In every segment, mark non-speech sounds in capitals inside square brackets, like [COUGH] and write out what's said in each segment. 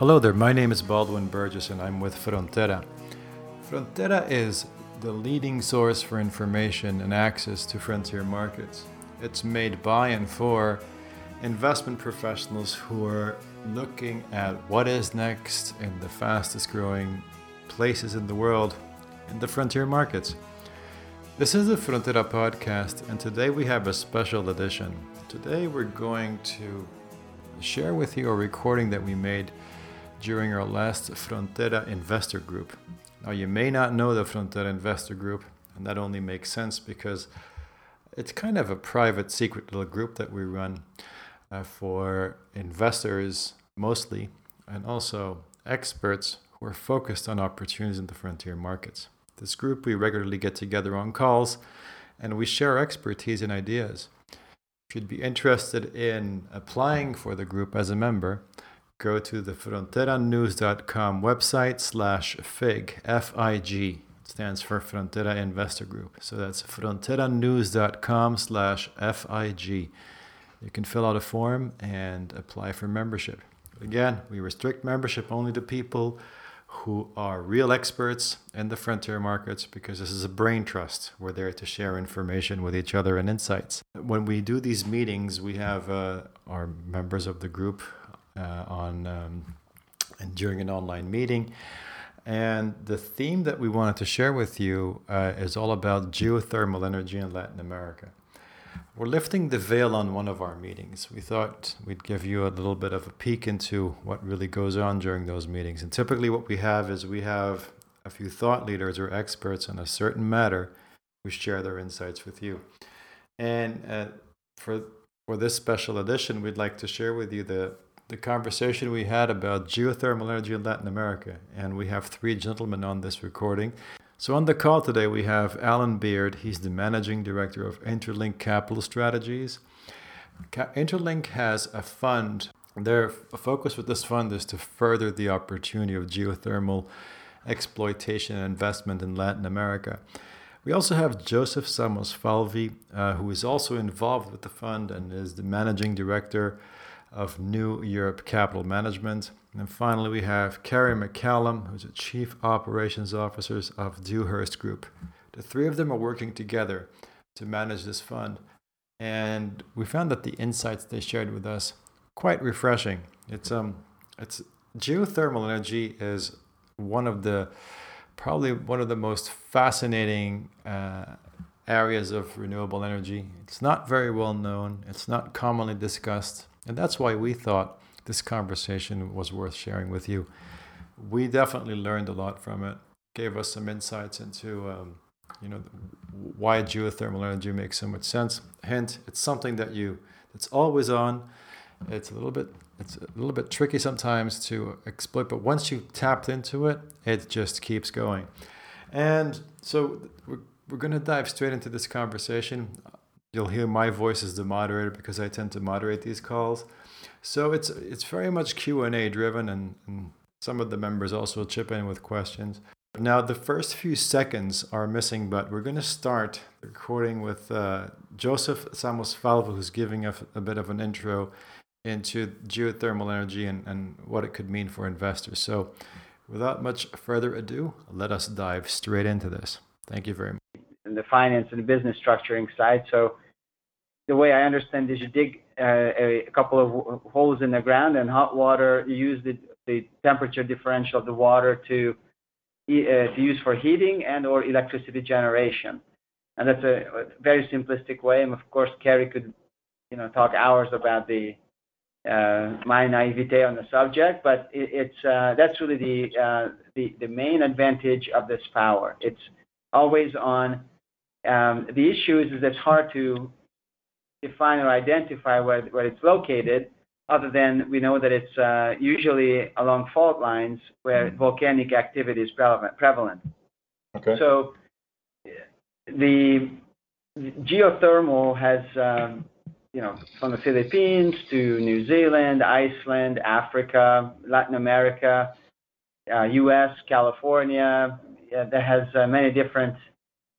Hello there, my name is Baldwin Burgess and I'm with Frontera. Frontera is the leading source for information and access to frontier markets. It's made by and for investment professionals who are looking at what is next in the fastest growing places in the world in the frontier markets. This is the Frontera podcast, and today we have a special edition. Today we're going to share with you a recording that we made during our last Frontera investor group. Now, you may not know the Frontera investor group, and that only makes sense because it's kind of a private, secret little group that we run uh, for investors mostly, and also experts who are focused on opportunities in the frontier markets. This group, we regularly get together on calls and we share expertise and ideas. You'd be interested in applying for the group as a member, go to the fronteranews.com website slash FIG, F-I-G. Stands for Frontera Investor Group. So that's fronteranews.com slash F-I-G. You can fill out a form and apply for membership. Again, we restrict membership only to people who are real experts in the frontier markets because this is a brain trust. We're there to share information with each other and insights. When we do these meetings, we have uh, our members of the group uh, on um, and during an online meeting. And the theme that we wanted to share with you uh, is all about geothermal energy in Latin America. We're lifting the veil on one of our meetings. We thought we'd give you a little bit of a peek into what really goes on during those meetings. And typically, what we have is we have a few thought leaders or experts on a certain matter who share their insights with you. And uh, for for this special edition, we'd like to share with you the the conversation we had about geothermal energy in Latin America. And we have three gentlemen on this recording. So, on the call today, we have Alan Beard. He's the managing director of Interlink Capital Strategies. Interlink has a fund. Their focus with this fund is to further the opportunity of geothermal exploitation and investment in Latin America. We also have Joseph Samos Falvi, uh, who is also involved with the fund and is the managing director of New Europe Capital Management. And then finally, we have Carrie McCallum, who's a Chief Operations Officer of Dewhurst Group. The three of them are working together to manage this fund. And we found that the insights they shared with us quite refreshing. It's um it's geothermal energy is one of the probably one of the most fascinating uh, areas of renewable energy. It's not very well known. It's not commonly discussed. And that's why we thought this conversation was worth sharing with you. We definitely learned a lot from it, gave us some insights into, um, you know, why geothermal energy makes so much sense. Hint, it's something that you, it's always on. It's a little bit, it's a little bit tricky sometimes to exploit, but once you tapped into it, it just keeps going. And so we're, we're going to dive straight into this conversation. You'll hear my voice as the moderator because I tend to moderate these calls. So it's it's very much Q and A driven, and, some of the members also chip in with questions. Now the first few seconds are missing, but we're going to start the recording with uh, Joseph Samos Falvo, who's giving a, a bit of an intro into geothermal energy and, and what it could mean for investors. So, without much further ado, let us dive straight into this. Thank you very much and the finance and business structuring side. So the way I understand is you dig uh, a, couple of holes in the ground and hot water, you use the, temperature differential of the water to, uh, to use for heating and or electricity generation. And that's a, very simplistic way. And of course, Kerry could, you know, talk hours about the uh, my naivete on the subject, but it, it's that's really the, main advantage of this power. It's always on um, the issue is, is it's hard to define or identify where, where it's located, other than we know that it's uh, usually along fault lines where mm-hmm. volcanic activity is prevalent. Okay. So the geothermal has, um, you know, from the Philippines to New Zealand, Iceland, Africa, Latin America, uh, U.S., California, that has uh, many different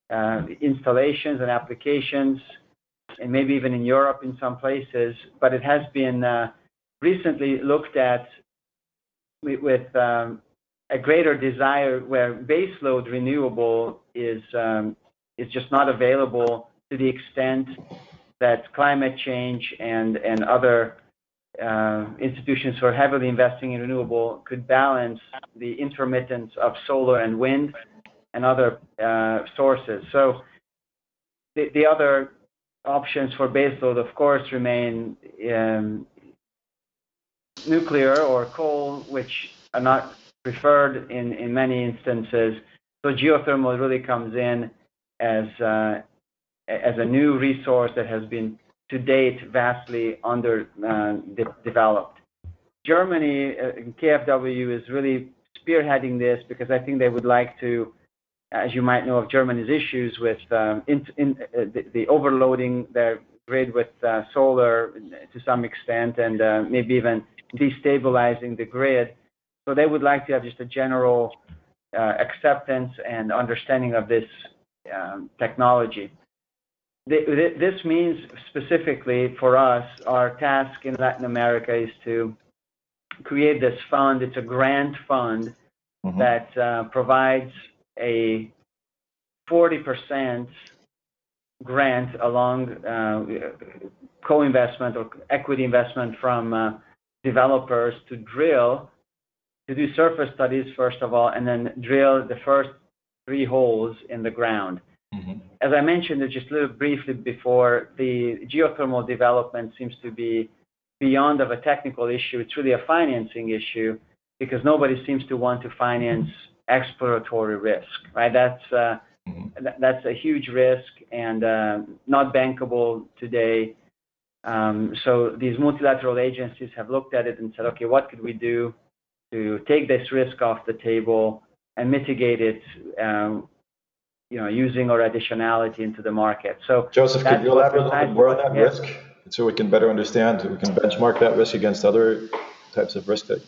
uh, installations and applications. And maybe even in Europe in some places, but it has been uh, recently looked at with, um, a greater desire where baseload renewable is um, is just not available to the extent that climate change and and other uh, institutions who are heavily investing in renewable could balance the intermittence of solar and wind and other uh, sources. So the, the other options for baseload, of course, remain um, nuclear or coal, which are not preferred in, many instances. So geothermal really comes in as uh, as a new resource that has been to date vastly underdeveloped. Uh, Germany, uh, KfW is really spearheading this because I think they would like to, as you might know of Germany's issues with um, in, in, uh, the, the, overloading their grid with uh, solar to some extent and uh, maybe even destabilizing the grid. So they would like to have just a general uh, acceptance and understanding of this um, technology. This means specifically for us, our task in Latin America is to create this fund. It's a grant fund mm-hmm. that uh, provides a 40% grant along uh, co-investment or equity investment from uh, developers to drill, to do surface studies first of all, and then drill the first three holes in the ground. Mm-hmm. As I mentioned just a little briefly before, the geothermal development seems to be beyond of a technical issue. It's really a financing issue because nobody seems to want to finance exploratory risk, right? That's uh, mm-hmm. that's a huge risk and uh, not bankable today. Um, so these multilateral agencies have looked at it and said, okay, what could we do to take this risk off the table and mitigate it um, you know, using our additionality into the market. So Joseph, could you elaborate a little bit more on that risk so we can better understand, we can benchmark that risk against other types of risk that,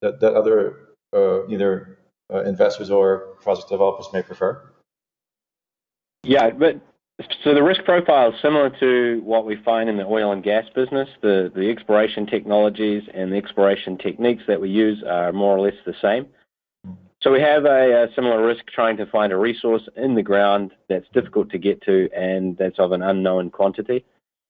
that, that other uh, either investors or project developers may prefer? Yeah, but so the risk profile is similar to what we find in the oil and gas business. The, the exploration technologies and the exploration techniques that we use are more or less the same. So we have a, a, similar risk trying to find a resource in the ground that's difficult to get to and that's of an unknown quantity.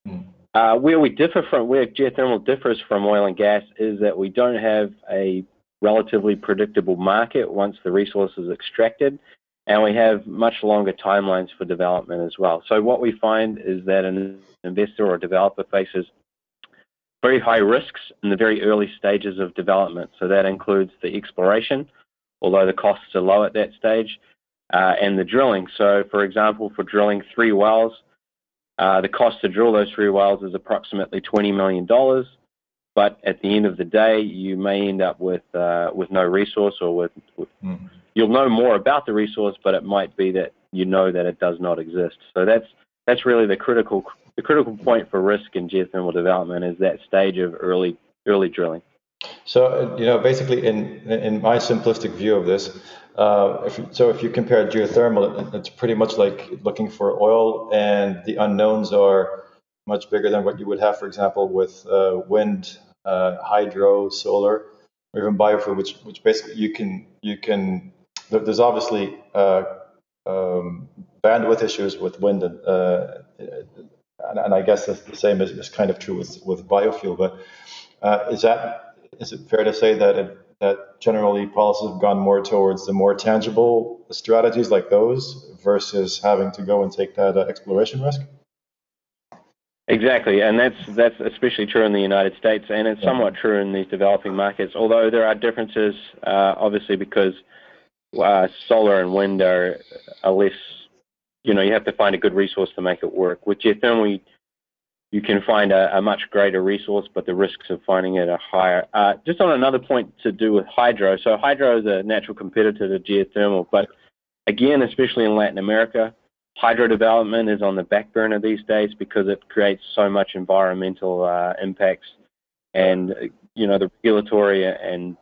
Mm. Uh, where we differ from where geothermal differs from oil and gas is that we don't have a relatively predictable market once the resource is extracted, and we have much longer timelines for development as well. So what we find is that an investor or developer faces very high risks in the very early stages of development. So that includes the exploration, although the costs are low at that stage, uh, and the drilling. So, for example, for drilling three wells, uh, the cost to drill those three wells is approximately $20 million. But at the end of the day, you may end up with uh, with no resource, or with, with mm. you'll know more about the resource, but it might be that you know that it does not exist. So that's that's really the critical the critical point for risk in geothermal development is that stage of early early drilling. So, you know, basically, in in my simplistic view of this, uh, if, so if you compare geothermal, it's pretty much like looking for oil, and the unknowns are much bigger than what you would have, for example, with uh, wind, hydro, solar, or even biofuel, which which basically you can you can. There's obviously uh, um, bandwidth issues with wind, and, uh, and, and I guess the same is, is kind of true with with biofuel, but. Uh, is that is it fair to say that it, that generally policies have gone more towards the more tangible strategies like those versus having to go and take that uh, exploration risk? Exactly, and that's that's especially true in the United States, and it's somewhat true in these developing markets. Although there are differences, uh, obviously, because uh, solar and wind are, are less. You know, you have to find a good resource to make it work. With geothermal, you can find a, a, much greater resource, but the risks of finding it are higher. Uh, just on another point to do with hydro. So hydro is a natural competitor to geothermal, but again, especially in Latin America, hydro development is on the back burner these days because it creates so much environmental uh, impacts, and you know the regulatory and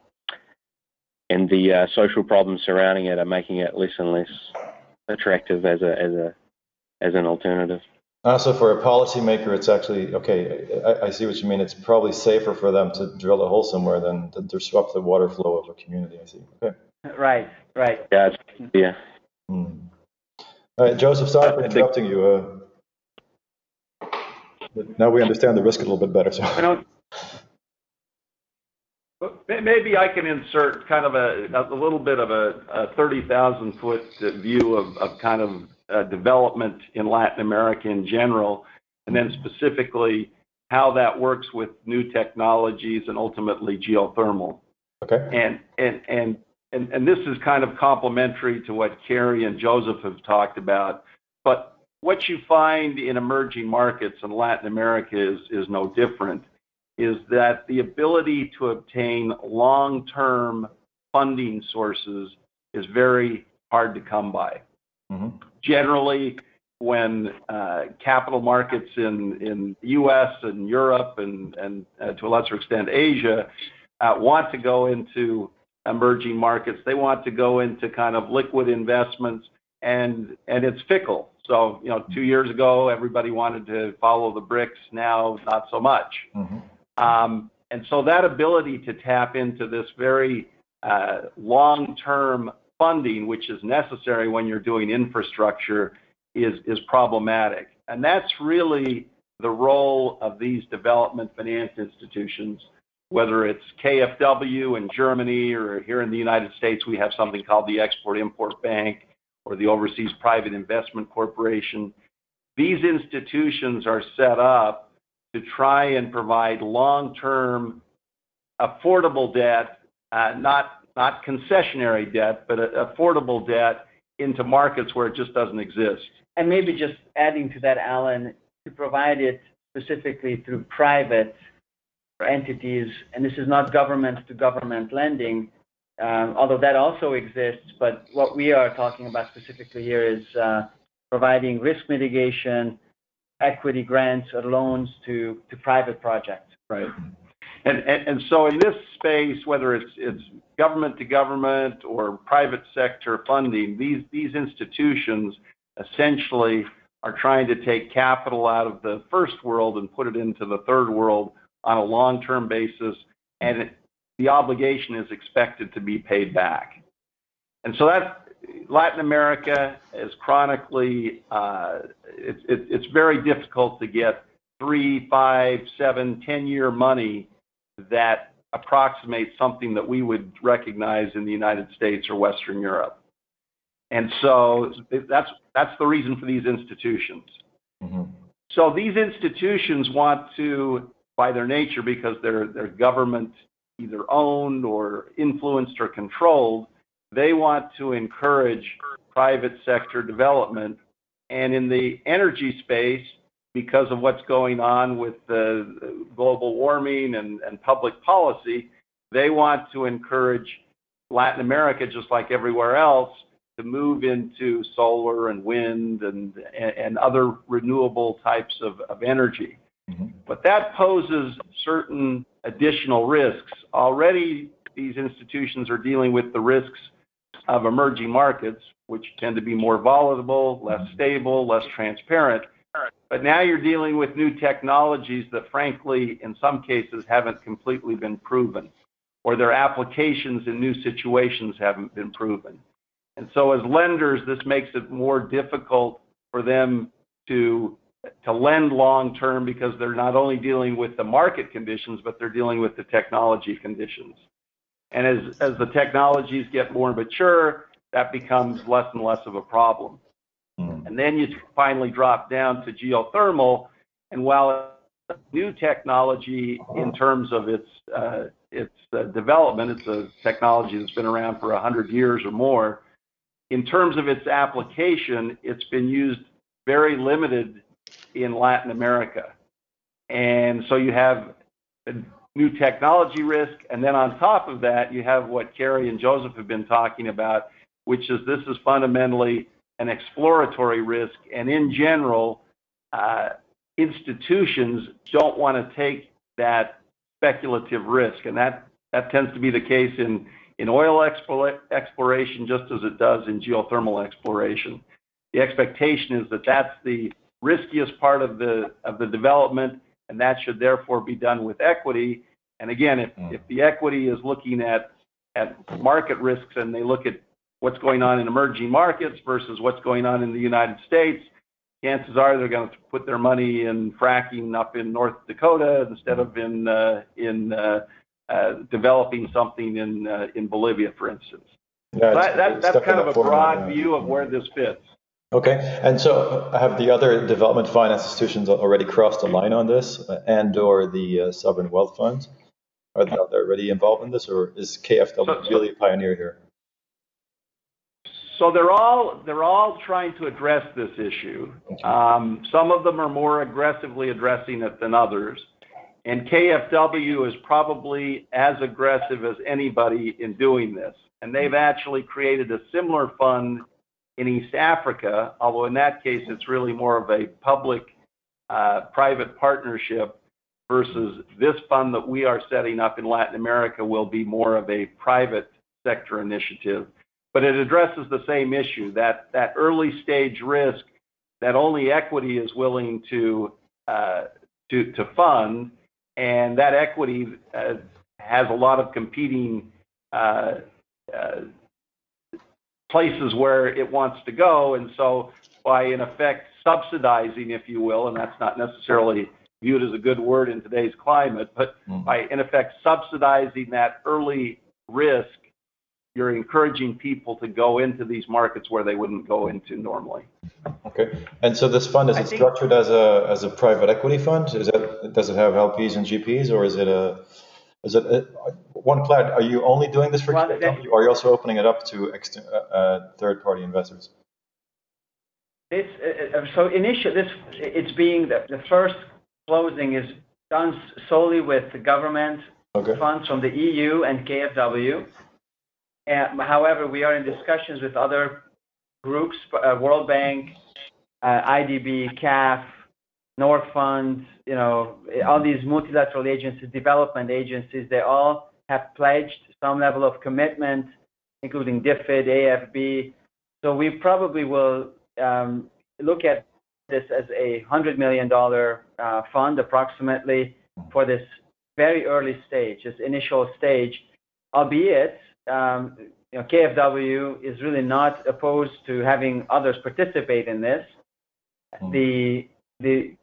and the uh, social problems surrounding it are making it less and less attractive as a as a as an alternative. Uh, so for a policymaker, it's actually okay. I, I, see what you mean. It's probably safer for them to drill a hole somewhere than to disrupt the water flow of a community. I see. Okay. Right. Right. Yeah. yeah. Hmm. All right, Joseph. Sorry for interrupting you. Uh, now we understand the risk a little bit better. So. Maybe I can insert kind of a, a little bit of a, a 30,000 foot view of, of kind of uh, development in Latin America in general, and then specifically how that works with new technologies and ultimately geothermal. Okay. And and and and, and this is kind of complementary to what Kerry and Joseph have talked about. But what you find in emerging markets in Latin America is is no different is that the ability to obtain long-term funding sources is very hard to come by. Mm-hmm. Generally, when uh, capital markets in, in the U.S. and Europe and, and uh, to a lesser extent Asia uh, want to go into emerging markets, they want to go into kind of liquid investments, and and it's fickle. So you know, two years ago everybody wanted to follow the BRICS, now not so much. Mm-hmm. Um, and so that ability to tap into this very uh, long-term funding, which is necessary when you're doing infrastructure, is, is problematic. And that's really the role of these development finance institutions, whether it's KfW in Germany or here in the United States, we have something called the Export-Import Bank or the Overseas Private Investment Corporation. These institutions are set up to try and provide long-term affordable debt, uh, not not concessionary debt, but affordable debt into markets where it just doesn't exist. And maybe just adding to that, Alan, to provide it specifically through private entities, and this is not government to government lending, um, although that also exists, but what we are talking about specifically here is uh, providing risk mitigation equity grants or loans to private projects. Right. And so in this space, whether it's government to government or private sector funding, these institutions essentially are trying to take capital out of the first world and put it into the third world on a long-term basis, and the obligation is expected to be paid back. And so that's Latin America is chronically, uh, it, it, it's very difficult to get three, five, seven, ten-year money that approximates something that we would recognize in the United States or Western Europe. And so that's that's the reason for these institutions. Mm-hmm. So these institutions want to, by their nature, because they're they're government either owned or influenced or controlled, they want to encourage private sector development. And in the energy space, because of what's going on with the global warming and, and public policy, they want to encourage Latin America, just like everywhere else, to move into solar and wind and, and other renewable types of, of energy. Mm-hmm. But that poses certain additional risks. Already, these institutions are dealing with the risks of emerging markets, which tend to be more volatile, less stable, less transparent. But now you're dealing with new technologies that, frankly, in some cases, haven't completely been proven, or their applications in new situations haven't been proven. And so, as lenders, this makes it more difficult for them to to lend long term because they're not only dealing with the market conditions, but they're dealing with the technology conditions. And as, as the technologies get more mature, that becomes less and less of a problem. Mm. And then you finally drop down to geothermal. And while it's a new technology in terms of its uh, its uh, development, it's a technology that's been around for 100 years or more. In terms of its application, it's been used very limited in Latin America. And so you have new technology risk. And then on top of that, you have what Kerry and Joseph have been talking about, which is this is fundamentally an exploratory risk. And in general, uh, institutions don't want to take that speculative risk. And that, that tends to be the case in, in oil exploration just as it does in geothermal exploration. The expectation is that that's the riskiest part of the of the development, and that should therefore be done with equity. And again, if, mm. if the equity is looking at at market risks and they look at what's going on in emerging markets versus what's going on in the United States, chances are they're going to put their money in fracking up in North Dakota instead of in uh, in uh, uh, developing something in uh, in Bolivia, for instance. Yeah, so that, that, that's kind of a broad view of where this fits. Okay, and so have the other development finance institutions already crossed the line on this, and or the uh, sovereign wealth funds? Are they already involved in this, or is KFW so, really a pioneer here? So they're all they're all trying to address this issue. Um, some of them are more aggressively addressing it than others, and KFW is probably as aggressive as anybody in doing this. And they've actually created a similar fund in East Africa, although in that case it's really more of a public-private uh, partnership versus this fund that we are setting up in Latin America will be more of a private sector initiative. But it addresses the same issue, that, that early stage risk that only equity is willing to, uh, fund, and that equity uh, has a lot of competing places where it wants to go. And so by, in effect, subsidizing, if you will, and that's not necessarily viewed as a good word in today's climate, but mm-hmm. by, in effect, subsidizing that early risk, you're encouraging people to go into these markets where they wouldn't go into normally. Okay, and so this fund is it structured as a as a private equity fund? Is it does it have LPs and GPs, or is it a is it a, one cloud? Are you only doing this for well, GPW, or are you also opening it up to uh, uh, third party investors? This uh, uh so initially this it's being the, the first closing is done solely with the government okay. funds from the EU and KFW. And, however, we are in discussions with other groups, uh, World Bank, uh, IDB, CAF, North Fund, you know, all these multilateral agencies, development agencies, they all have pledged some level of commitment, including DFID, AFB. So we probably will um, look at this as a $100 million uh, fund approximately for this very early stage, this initial stage, albeit um, you know, KFW is really not opposed to having others participate in this. Hmm. The, the,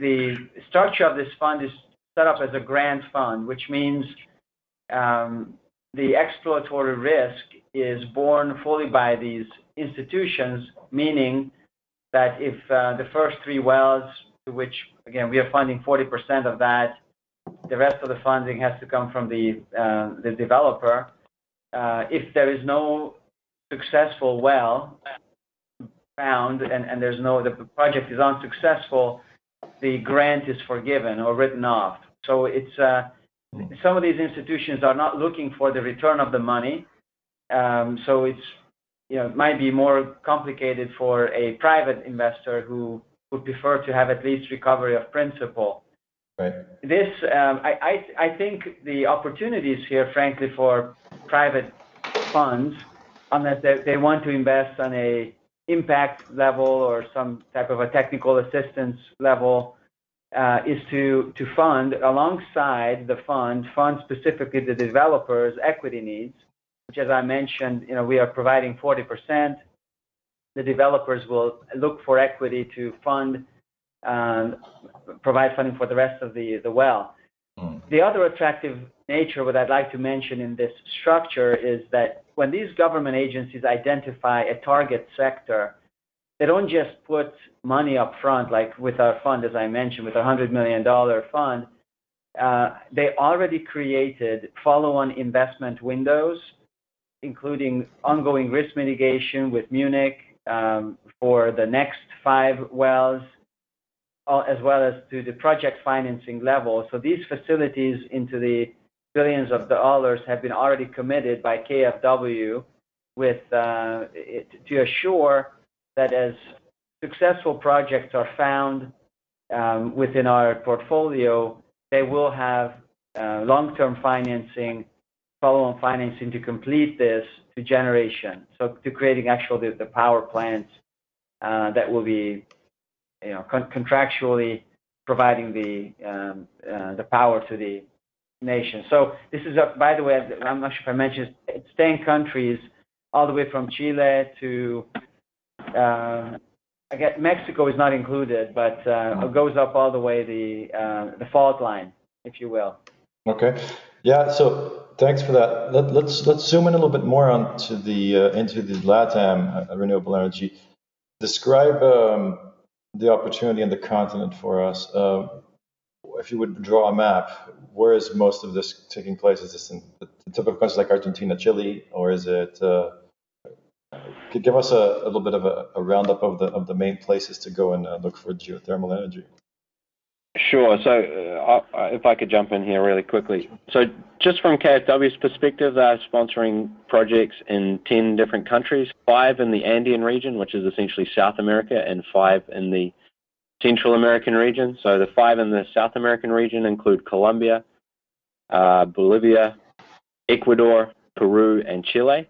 the structure of this fund is set up as a grant fund, which means um, the exploratory risk is borne fully by these institutions, meaning that if uh, the first three wells, to which, again, we are funding 40% of that, the rest of the funding has to come from the, uh, the developer. Uh, if there is no successful well found and, and there's no, the project is unsuccessful, the grant is forgiven or written off. So it's, uh, some of these institutions are not looking for the return of the money. Um, so it's you know, it might be more complicated for a private investor who would prefer to have at least recovery of principal. Right. This, um, I, I, I think the opportunities here, frankly, for private funds, unless they, they want to invest on a impact level or some type of a technical assistance level, uh, is to, to fund alongside the fund, fund specifically the developers' equity needs which as I mentioned, you know, we are providing 40%. The developers will look for equity to fund, um, provide funding for the rest of the, the well. Mm. The other attractive nature, what I'd like to mention in this structure is that when these government agencies identify a target sector, they don't just put money up front, like with our fund, as I mentioned, with a $100 million fund. Uh, they already created follow-on investment windows including ongoing risk mitigation with Munich um, for the next five wells, as well as to the project financing level. So these facilities into the billions of dollars have been already committed by KFW with uh, to assure that as successful projects are found um, within our portfolio, they will have uh, long-term financing follow-on financing to complete this to generation, so to creating actually the, power plants uh, that will be you know, con- contractually providing the um, the power to the nation. So this is, a, by the way, I'm not sure if I mentioned, it's 10 countries, all the way from Chile to, uh, I guess Mexico is not included, but uh, it goes up all the way the uh, the fault line, if you will. Okay. Yeah. So thanks for that. Let, us let's, let's zoom in a little bit more onto the uh, into the LATAM uh, renewable energy. Describe um, the opportunity in the continent for us. If you would draw a map, where is most of this taking place? Is this in the typical countries like Argentina, Chile, or is it? Uh, could give us a, a, little bit of a, a, roundup of the of the main places to go and uh, look for geothermal energy. Sure. So, uh, if I could jump in here really quickly. So, just from KfW's perspective, they're sponsoring projects in 10 different countries, five in the Andean region, which is essentially South America, and five in the Central American region. So, the five in the South American region include Colombia, uh, Bolivia, Ecuador, Peru, and Chile.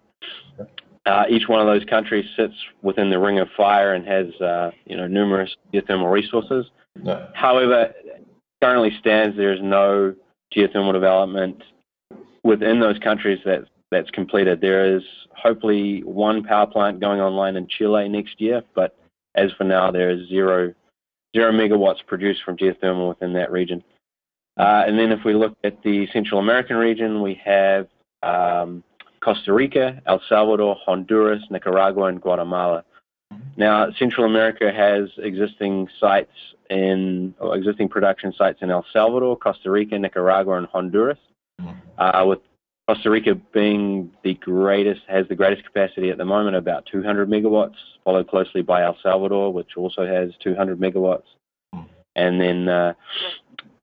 Uh, each one of those countries sits within the ring of fire and has, uh, you know, numerous geothermal resources. No. However, currently stands there is no geothermal development within those countries that that's completed. There is hopefully one power plant going online in Chile next year, but as for now, there is zero zero megawatts produced from geothermal within that region. Uh, and then if we look at the Central American region, we have um, Costa Rica, El Salvador, Honduras, Nicaragua, and Guatemala. Now, Central America has existing sites in existing production sites in El Salvador, Costa Rica, Nicaragua, and Honduras. Uh, with Costa Rica being the greatest, has the greatest capacity at the moment, about 200 megawatts, followed closely by El Salvador, which also has 200 megawatts. Mm-hmm. And then uh,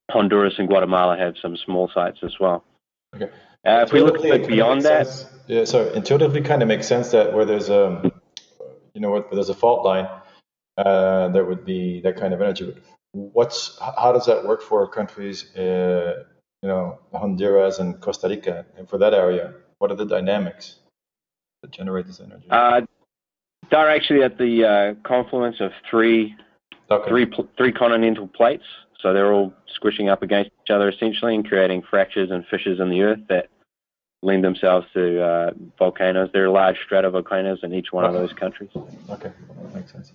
Honduras and Guatemala have some small sites as well. Okay. Uh, if we look a bit beyond that, sense. yeah, so intuitively kind of makes sense that where there's a, you know, where there's a fault line, uh, there would be that kind of energy. What's how does that work for countries, uh, you know, Honduras and Costa Rica, and for that area? What are the dynamics that generate this energy? Uh, they're actually at the uh, confluence of three, okay. three, three continental plates. So they're all squishing up against each other essentially and creating fractures and fissures in the earth that lend themselves to uh, volcanoes. There are large stratovolcanoes in each one okay. of those countries. Okay, makes sense.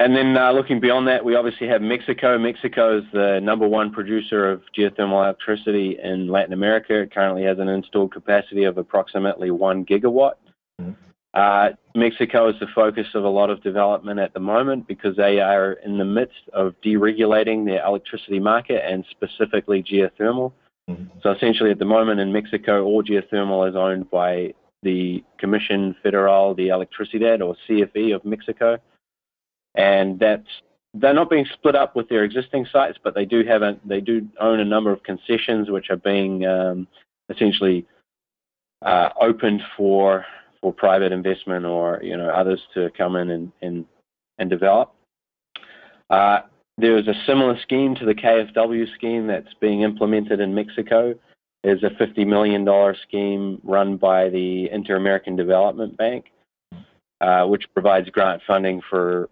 And then uh, looking beyond that, we obviously have Mexico. Mexico is the number one producer of geothermal electricity in Latin America. It currently has an installed capacity of approximately one gigawatt. Mm-hmm. Uh, Mexico is the focus of a lot of development at the moment because they are in the midst of deregulating their electricity market and specifically geothermal. Mm-hmm. So essentially, at the moment in Mexico, all geothermal is owned by the Commission Federal de Electricidad or CFE of Mexico, and that's they're not being split up with their existing sites, but they do have a, they do own a number of concessions which are being um, essentially uh, opened for for private investment or you know others to come in and and, and develop. Uh, there is a similar scheme to the KfW scheme that's being implemented in Mexico. There's a $50 million scheme run by the Inter American Development Bank, uh, which provides grant funding for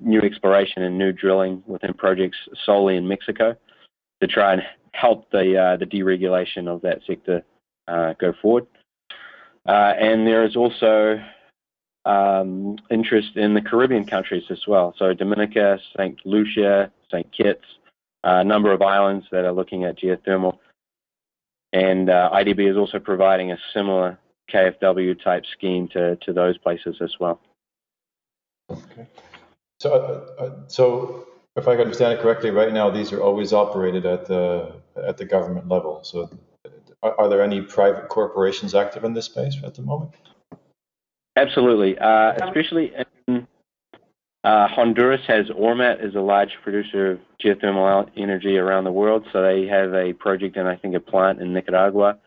new exploration and new drilling within projects solely in Mexico to try and help the uh, the deregulation of that sector uh, go forward. Uh, and there is also um, interest in the Caribbean countries as well. So Dominica, St. Lucia, St. Kitts, a number of islands that are looking at geothermal. And uh, IDB is also providing a similar KfW type scheme to, to those places as well. Okay. So, uh, uh, so if I understand it correctly, right now these are always operated at the at the government level. So are, are, there any private corporations active in this space at the moment? Absolutely, uh, especially in uh, Honduras has Ormat is a large producer of geothermal energy around the world, so they have a project and I think a plant in Nicaragua.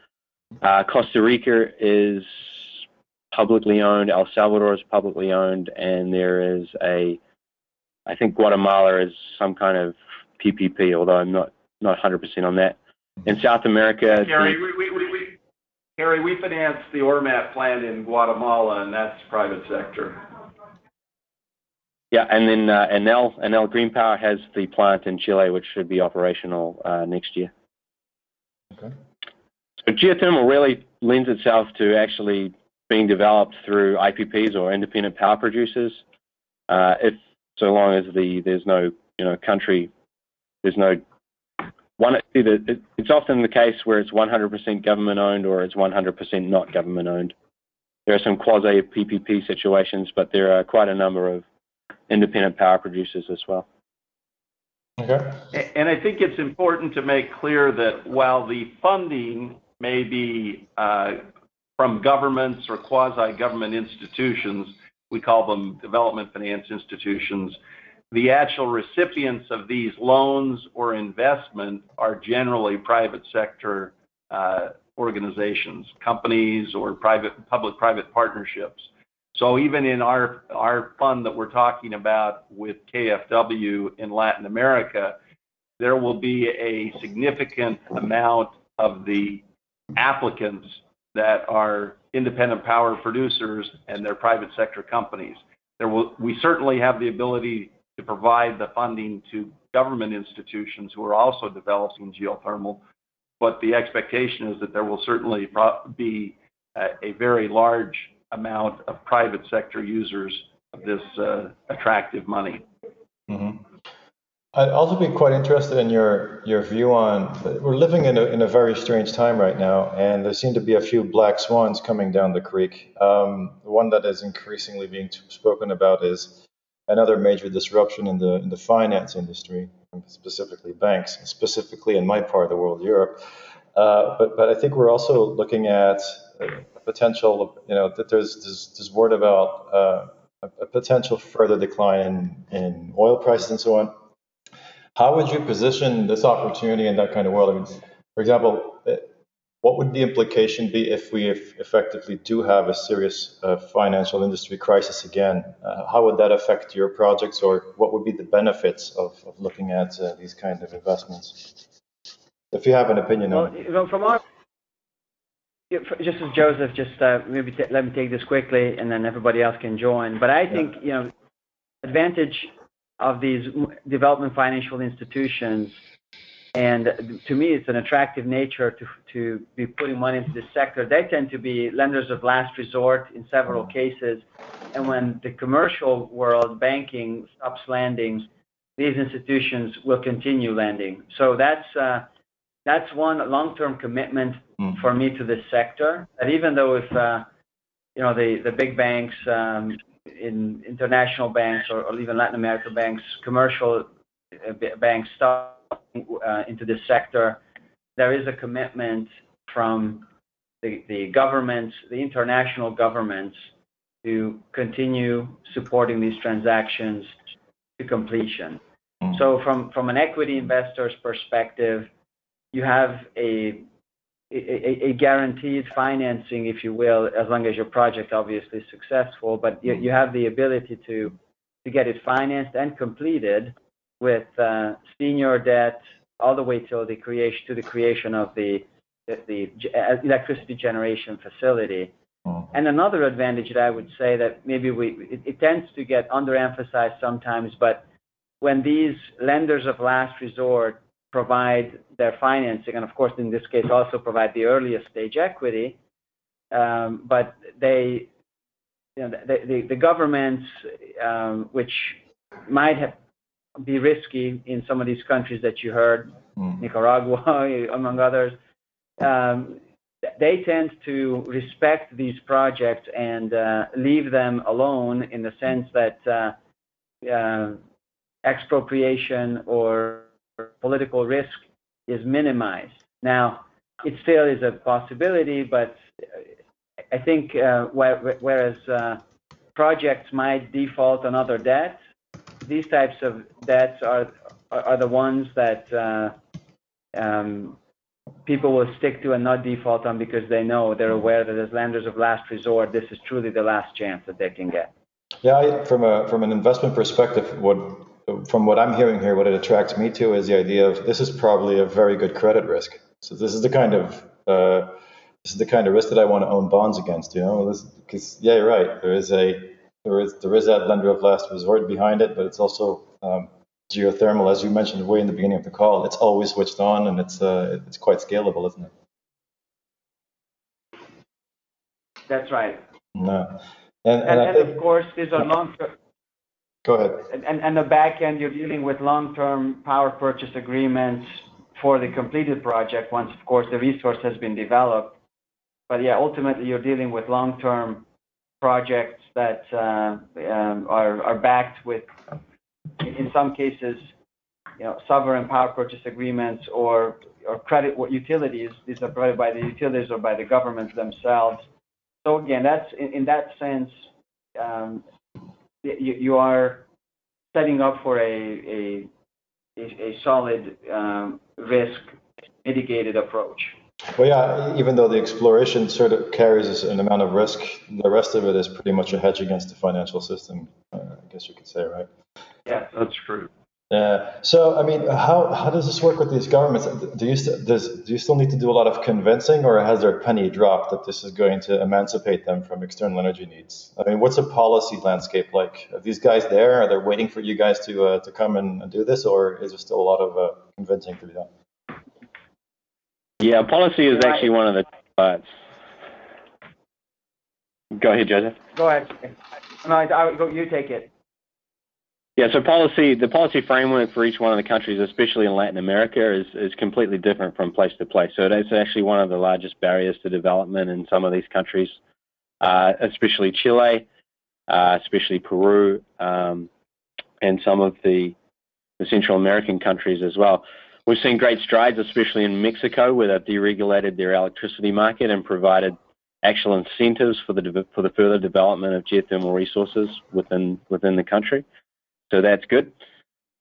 Uh, Costa Rica is publicly owned. El Salvador is publicly owned, and there is a, I think Guatemala is some kind of PPP, although I'm not not 100% on that. In South America, Gary, the, we, we, we, Gary, we financed the Ormat plant in Guatemala, and that's private sector. Yeah, and then uh, Enel, Enel Green Power has the plant in Chile, which should be operational uh, next year. Okay. So geothermal really lends itself to actually being developed through IPPs or independent power producers. Uh, if so long as the there's no you know country, there's no one. It's often the case where it's 100% government owned or it's 100% not government owned. There are some quasi PPP situations, but there are quite a number of independent power producers as well. Okay. And I think it's important to make clear that while the funding may be uh, from governments or quasi-government institutions, we call them development finance institutions, the actual recipients of these loans or investment are generally private sector uh, organizations, companies, or private public-private partnerships. So even in our fund that we're talking about with KfW in Latin America, there will be a significant amount of the applicants that are independent power producers and their private sector companies. Will, we certainly have the ability to provide the funding to government institutions who are also developing geothermal, but the expectation is that there will certainly be a, a very large amount of private sector users of this uh, attractive money. Mm-hmm. I'd also be quite interested in your your view on. We're living in a in a very strange time right now, and there seem to be a few black swans coming down the creek. Um, one that is increasingly being spoken about is another major disruption in the in the finance industry, specifically banks, specifically in my part of the world, Europe. Uh, but but I think we're also looking at a potential, you know, that there's there's, there's word about uh, a, potential further decline in, in oil prices and so on. How would you position this opportunity in that kind of world? I mean, for example, uh, what would the implication be if we effectively do have a serious uh, financial industry crisis again? Uh, how would that affect your projects, or what would be the benefits of, of looking at uh, these kind of investments? If you have an opinion well, on it. From our just as Joseph, just uh, maybe t- let me take this quickly, and then everybody else can join. But I think you know, advantage of these development financial institutions, and to me, it's an attractive nature to to be putting money into this sector. They tend to be lenders of last resort in several cases, and when the commercial world, banking stops lending, these institutions will continue lending. So that's uh, that's one long-term commitment mm. for me to this sector. That even though if uh, you know the the big banks, um, in international banks or, even Latin American banks, commercial uh, banks start uh, into this sector, there is a commitment from the, the governments, the international governments, to continue supporting these transactions to completion. Mm. So from, from an equity investor's perspective, you have a a, guaranteed financing, if you will, as long as your project obviously is successful. But you, you have the ability to to get it financed and completed with uh, senior debt all the way till the creation to the creation of the the, the electricity generation facility. Mm-hmm. And another advantage that I would say that maybe it tends to get underemphasized sometimes, but when these lenders of last resort provide their financing, and of course, in this case, also provide the earliest stage equity. Um, but they, you know, the, governments, um, which might have be risky in some of these countries that you heard, mm. Nicaragua, [LAUGHS] among others, um, they tend to respect these projects and uh, leave them alone in the sense that uh, uh, expropriation or political risk is minimized. Now, it still is a possibility, but I think uh, whereas uh, projects might default on other debts, these types of debts are are the ones that uh, um, people will stick to and not default on because they know they're aware that as lenders of last resort, this is truly the last chance that they can get. Yeah, I, from a from an investment perspective, what from what I'm hearing here, what it attracts me to is the idea of this is probably a very good credit risk. So this is the kind of uh, this is the kind of risk that I want to own bonds against. You know, because yeah, you're right. There is a there is there is that lender of last resort behind it, but it's also um, geothermal, as you mentioned way in the beginning of the call. It's always switched on, and it's uh, it's quite scalable, isn't it? That's right. No. And, and, and, and of course, these are long term. Go ahead. And, the back end, you're dealing with long term power purchase agreements for the completed project once, of course, the resource has been developed. But yeah, ultimately, you're dealing with long term projects that uh, um, are, backed with, in some cases, you know, sovereign power purchase agreements or, or credit utilities. These are provided by the utilities or by the governments themselves. So again, that's in, in that sense, um, you, you, are setting up for a, a, a, solid um, risk mitigated approach. Well, yeah, even though the exploration sort of carries an amount of risk, the rest of it is pretty much a hedge against the financial system, uh, I guess you could say, right? Yeah, that's true. Yeah. So, I mean, how, how does this work with these governments? Do you st- does do you still need to do a lot of convincing, or has their penny dropped that this is going to emancipate them from external energy needs? I mean, what's a policy landscape like? Are these guys there? Are they waiting for you guys to uh, to come and, and, do this, or is there still a lot of uh, convincing to be done? Yeah, policy is actually one of the parts. Go ahead, Joseph. Go ahead. No, I, I, you take it. Yeah, so policy, the policy framework for each one of the countries, especially in Latin America, is, is completely different from place to place. So it's actually one of the largest barriers to development in some of these countries, uh, especially Chile, uh, especially Peru, um, and some of the, the Central American countries as well. We've seen great strides, especially in Mexico, where they've deregulated their electricity market and provided actual incentives for the for the further development of geothermal resources within within the country so that's good.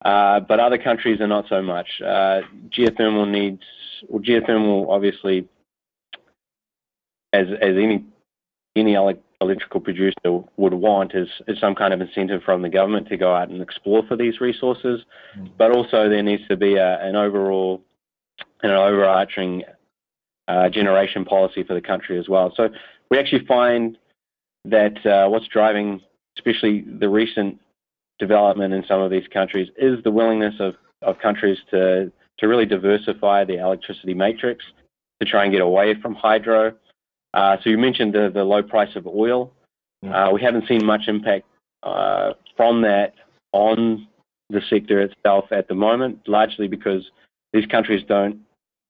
Uh, but other countries are not so much. Uh, geothermal needs, well, geothermal obviously, as as any any electrical producer would want, is, is some kind of incentive from the government to go out and explore for these resources. Mm. But also there needs to be a, an overall, and an overarching uh, generation policy for the country as well. So we actually find that uh, what's driving, especially the recent development in some of these countries is the willingness of, of countries to, to really diversify the electricity matrix to try and get away from hydro. Uh, so you mentioned the, the low price of oil. Uh, we haven't seen much impact uh, from that on the sector itself at the moment, largely because these countries don't,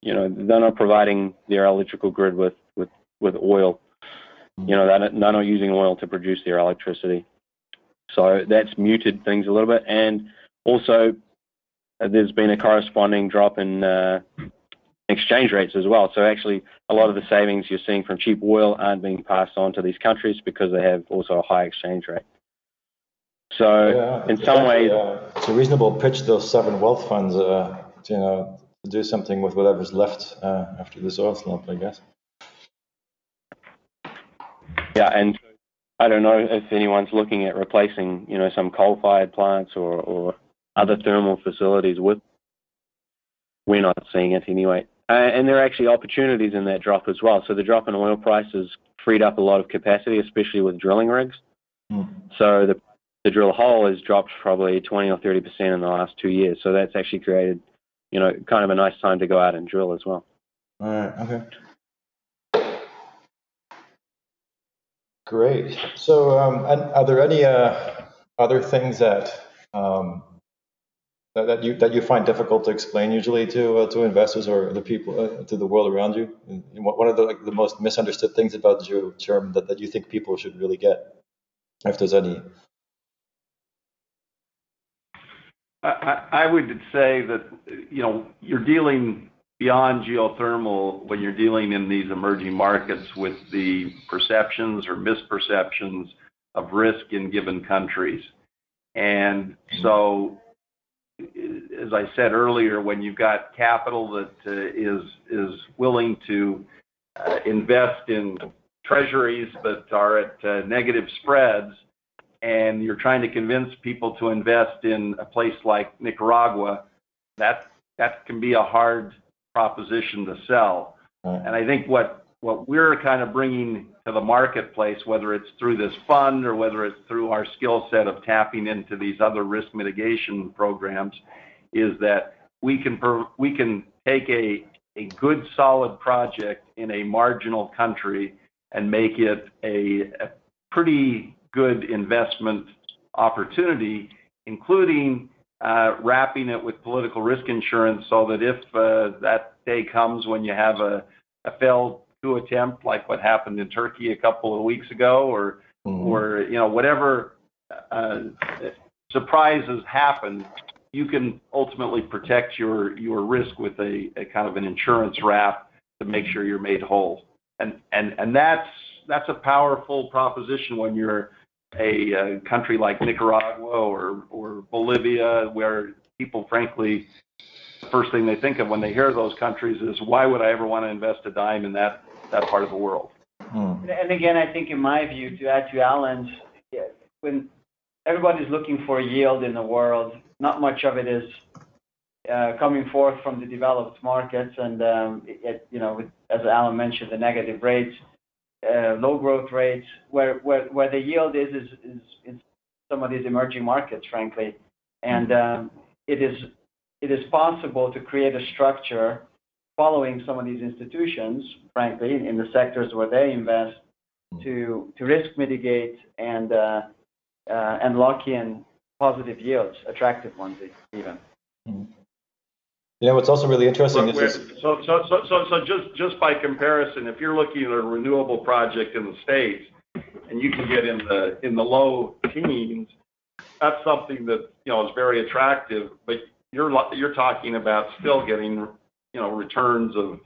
you know, they're not providing their electrical grid with, with, with oil. You know, they're not, they're not using oil to produce their electricity. So that's muted things a little bit. And also, uh, there's been a corresponding drop in uh, exchange rates as well. So actually, a lot of the savings you're seeing from cheap oil aren't being passed on to these countries because they have also a high exchange rate. So yeah, in some ways, uh, it's a reasonable pitch. Those sovereign wealth funds, uh, to, you know, to do something with whatever's left uh, after this oil slump, I guess. Yeah, and I don't know if anyone's looking at replacing, you know, some coal-fired plants or, or other thermal facilities with. We're not seeing it anyway. Uh, and there are actually opportunities in that drop as well. So the drop in oil prices freed up a lot of capacity, especially with drilling rigs. Mm. So the the drill hole has dropped probably 20 or 30 percent in the last two years. So that's actually created, you know, kind of a nice time to go out and drill as well. All right. Okay. Great. So, um, are there any uh, other things that, um, that that you that you find difficult to explain usually to uh, to investors or the people uh, to the world around you? And what are the like, the most misunderstood things about geothermal that, that you think people should really get, if there's any? I, I would say that you know you're dealing beyond geothermal when you're dealing in these emerging markets with the perceptions or misperceptions of risk in given countries. And so, as I said earlier, when you've got capital that uh, is is willing to uh, invest in treasuries but are at uh, negative spreads, and you're trying to convince people to invest in a place like Nicaragua, that that can be a hard proposition to sell. And I think what what we're kind of bringing to the marketplace, whether it's through this fund or whether it's through our skill set of tapping into these other risk mitigation programs, is that we can we can take a a good solid project in a marginal country and make it a, pretty good investment opportunity, including wrapping it with political risk insurance so that if uh, that day comes when you have a, a failed coup attempt like what happened in Turkey a couple of weeks ago or mm-hmm. or you know whatever uh, surprises happen you can ultimately protect your your risk with a, a kind of an insurance wrap to make sure you're made whole and and and that's that's a powerful proposition when you're a, a country like Nicaragua or or Bolivia where people frankly the first thing they think of when they hear those countries is why would I ever want to invest a dime in that that part of the world. Hmm. And again, I think in my view, to add to Alan's, when everybody's looking for yield in the world, not much of it is uh, coming forth from the developed markets, and um, it, you know, with, as Alan mentioned, the negative rates, uh, low growth rates, where the yield is in some of these emerging markets, frankly, and um, it is possible to create a structure following some of these institutions, frankly, in the sectors where they invest, to risk mitigate and uh, uh, and lock in positive yields, attractive ones even. You know, what's also really interesting is so, so, so, so, so just just by comparison, if you're looking at a renewable project in the states and you can get in the in the low teens, that's something that you know is very attractive. But you're you're talking about still getting you know, returns of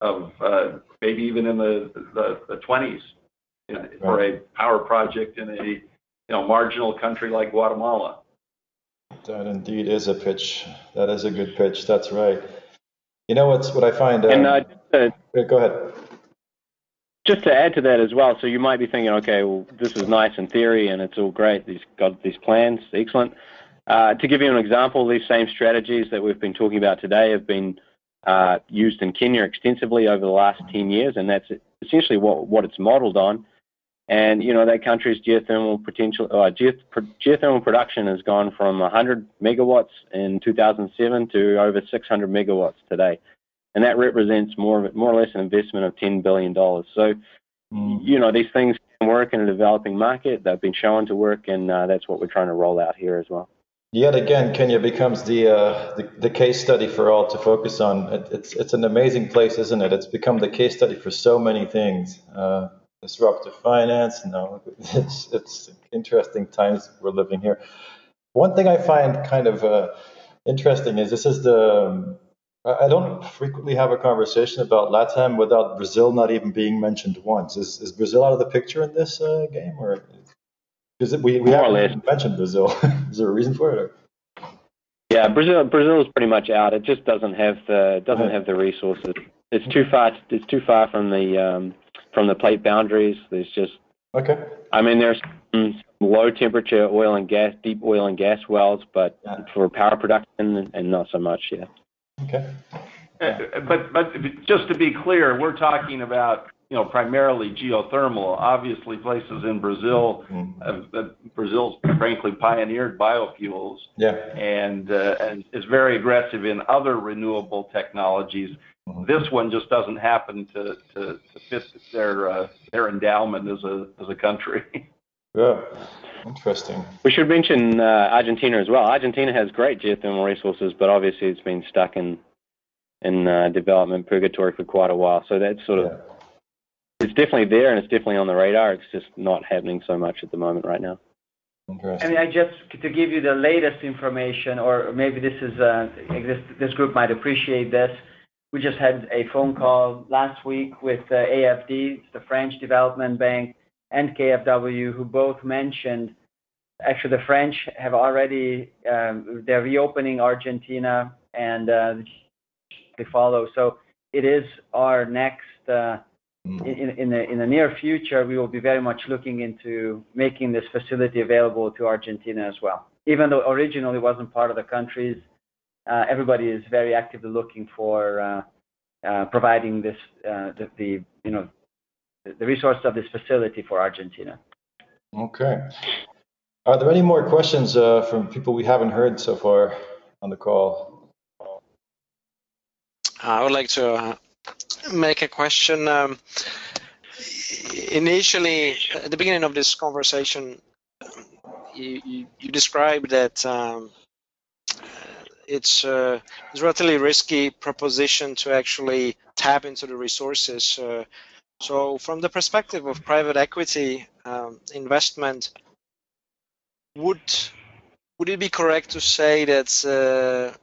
of uh, maybe even in the the, the 20s you know, right. for a power project in a you know marginal country like Guatemala. That indeed is a pitch. That is a good pitch. That's right. You know what's what I find. Um, and uh, uh, go ahead. Just to add to that as well, so you might be thinking, okay, well, this is nice in theory and it's all great. These got these plans, excellent. Uh, to give you an example, these same strategies that we've been talking about today have been uh, used in Kenya extensively over the last 10 years, and that's essentially what, what it's modeled on. And, you know, that country's geothermal potential, uh, geothermal production has gone from 100 megawatts in 2007 to over 600 megawatts today. And that represents more, more or less an investment of $10 billion. So, mm. you know, these things can work in a developing market. They've been shown to work, and uh, that's what we're trying to roll out here as well. Yet again, Kenya becomes the, uh, the, the case study for all to focus on. It, it's it's an amazing place, isn't it? It's become the case study for so many things. Uh, disruptive finance. No, it's it's interesting times we're living here. One thing I find kind of uh, interesting is this is the I don't frequently have a conversation about LATAM without Brazil not even being mentioned once. Is is Brazil out of the picture in this uh, game, or because we, we haven't mentioned Brazil. [LAUGHS] Is there a reason for it? Or? Yeah, Brazil Brazil is pretty much out. It just doesn't have the doesn't have the resources. It's too far. It's too far from the um, from the plate boundaries. There's just okay. I mean, there's some low temperature oil and gas, deep oil and gas wells, but yeah. for power production and not so much. Yeah. Okay. Yeah. Uh, but but just to be clear, we're talking about you know, primarily geothermal. Obviously, places in Brazil, mm-hmm. uh, Brazil's frankly pioneered biofuels, yeah. and uh, and is very aggressive in other renewable technologies. Mm-hmm. This one just doesn't happen to to, to fit their uh, their endowment as a as a country. [LAUGHS] Yeah, interesting. We should mention uh, Argentina as well. Argentina has great geothermal resources, but obviously it's been stuck in in uh, development purgatory for quite a while. So that's sort of it's definitely there and it's definitely on the radar. It's just not happening so much at the moment right now. I mean, I just to give you the latest information, or maybe this is uh, this this group might appreciate this. We just had a phone call last week with uh, AFD, the French Development Bank, and KfW, who both mentioned. Actually, the French have already um, they're reopening Argentina, and uh, they follow. So it is our next uh. In, the, in the near future, we will be very much looking into making this facility available to Argentina as well. Even though originally it wasn't part of the countries, uh, everybody is very actively looking for uh, uh, providing this, uh, the, the, you know, the resources of this facility for Argentina. Okay. Are there any more questions uh, from people we haven't heard so far on the call? I would like to uh, make a question. Um, initially, at the beginning of this conversation, you, you, you described that um, it's, uh, it's a relatively risky proposition to actually tap into the resources. Uh, so, from the perspective of private equity um, investment, would would it be correct to say that uh,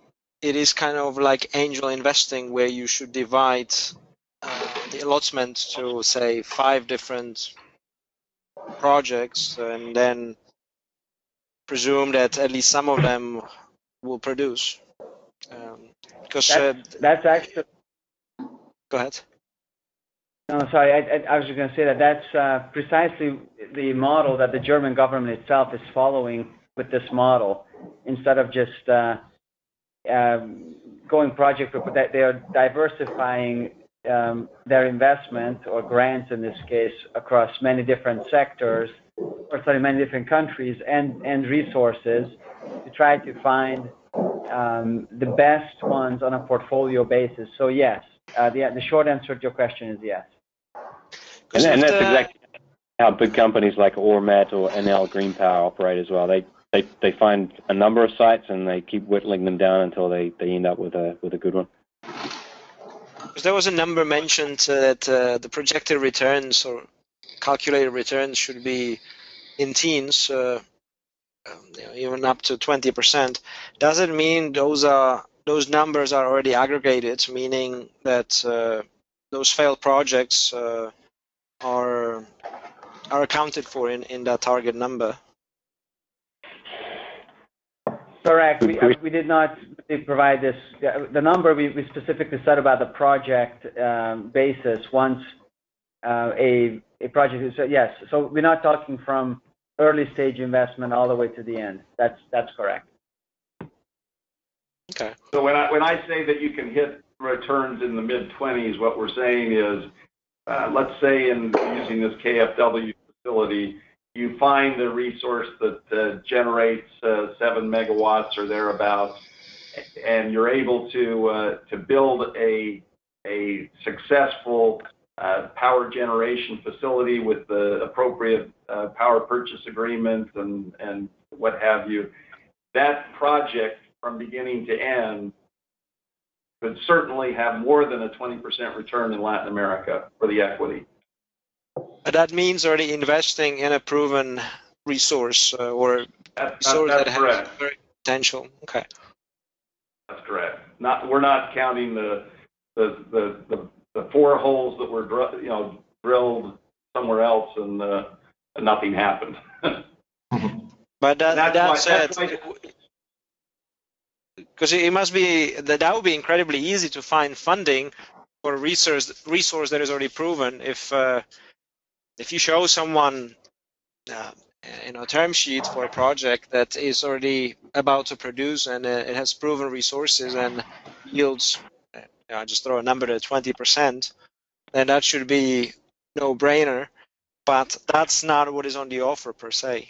it is kind of like angel investing, where you should divide uh, the allotment to say five different projects, and then presume that at least some of them will produce? Um, because that's, uh, that's actually. Go ahead. No, sorry. I, I, was just going to say that that's uh, precisely the model that the German government itself is following with this model. Instead of just uh, um, going project, but they are diversifying um, their investment or grants in this case across many different sectors, or sorry, many different countries and, and resources to try to find um, the best ones on a portfolio basis. So yes, uh, the, the short answer to your question is yes. And, and that's exactly how big companies like Ormat or Enel Green Power operate as well. They they they find a number of sites and they keep whittling them down until they, they end up with a with a good one. There was a number mentioned uh, that uh, the projected returns or calculated returns should be in teens, uh, um, even up to 20%. Does it mean those are those numbers are already aggregated, meaning that uh, those failed projects uh, are are accounted for in, in that target number? Correct. We, we did not provide this. The number we, we specifically said about the project um, basis once uh, a a project is yes. So we're not talking from early stage investment all the way to the end. That's that's correct. Okay. So when I when I say that you can hit returns in the mid 20s, what we're saying is uh, let's say in using this KFW facility, you find the resource that generates uh, seven megawatts or thereabouts, and you're able to uh, to build a a successful uh, power generation facility with the appropriate power purchase agreement and and what have you. That project, from beginning to end, could certainly have more than a 20% return in Latin America for the equity. That means already investing in a proven resource uh, or that's, resource that's, that correct. has potential. Okay. That's correct. Not we're not counting the the the the, the four holes that were you know drilled somewhere else and, uh, and nothing happened. [LAUGHS] but that, that said, because it must be that that would be incredibly easy to find funding for a resource resource that is already proven. If uh, if you show someone uh, you know a term sheet for a project that is already about to produce and uh, it has proven resources and yields, uh, you know, just throw a number to 20%, then that should be no brainer. But that's not what is on the offer per se.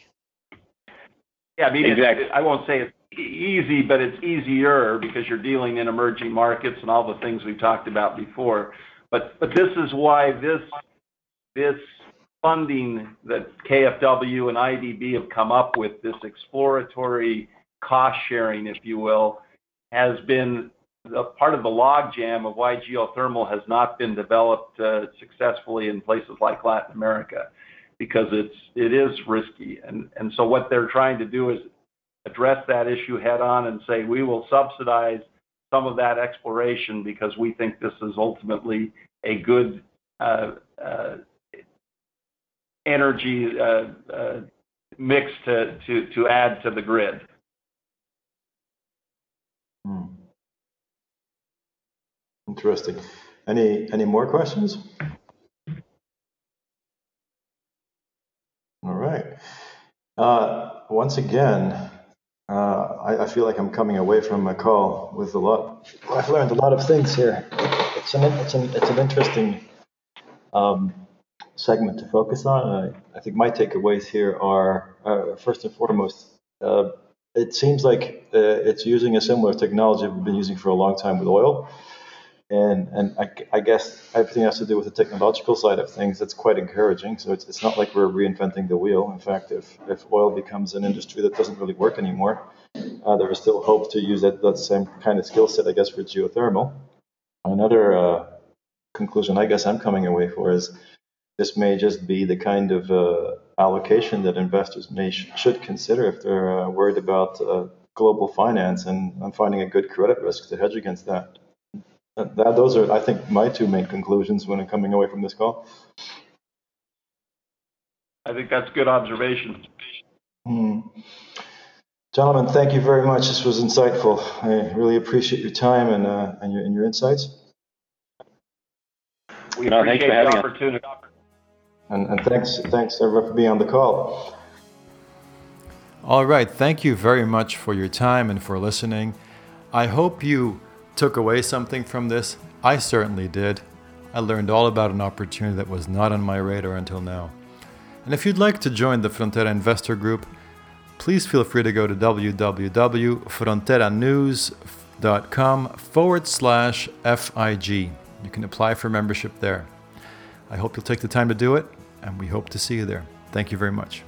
Yeah, I mean, exactly. I won't say it's easy, but it's easier because you're dealing in emerging markets and all the things we've talked about before. But but this is why this this funding that KFW and IDB have come up with, this exploratory cost sharing, if you will, has been part of the logjam of why geothermal has not been developed uh, successfully in places like Latin America because it's it is risky. And and so what they're trying to do is address that issue head on and say we will subsidize some of that exploration because we think this is ultimately a good uh, uh, energy uh, uh mix to, add to the grid. Hmm. Interesting. Any any more questions? All right. Uh, once again, I, feel like I'm coming away from a call with a lot. I've learned a lot of things here. It's an interesting um, segment to focus on. I, I, think my takeaways here are uh, first and foremost, uh, it seems like uh, it's using a similar technology we've been using for a long time with oil. And, and I, I, guess everything has to do with the technological side of things. That's quite encouraging. So it's, it's not like we're reinventing the wheel. In fact, if, if oil becomes an industry that doesn't really work anymore, uh, there is still hope to use that, that same kind of skill set, I guess, for geothermal. Another uh, conclusion I guess I'm coming away for is this may just be the kind of uh, allocation that investors may sh- should consider if they're uh, worried about uh, global finance and, and finding a good credit risk to hedge against that. that. Those are, I think, my two main conclusions when I'm coming away from this call. I think that's good observation. Hmm. Gentlemen, thank you very much. This was insightful. I really appreciate your time and, uh, and, your, and your insights. We no, appreciate the opportunity. Us. And, and thanks, thanks everyone for being on the call. All right. Thank you very much for your time and for listening. I hope you took away something from this. I certainly did. I learned all about an opportunity that was not on my radar until now. And if you'd like to join the Frontera Investor Group, please feel free to go to www.fronteranews.com forward slash FIG. You can apply for membership there. I hope you'll take the time to do it, and we hope to see you there. Thank you very much.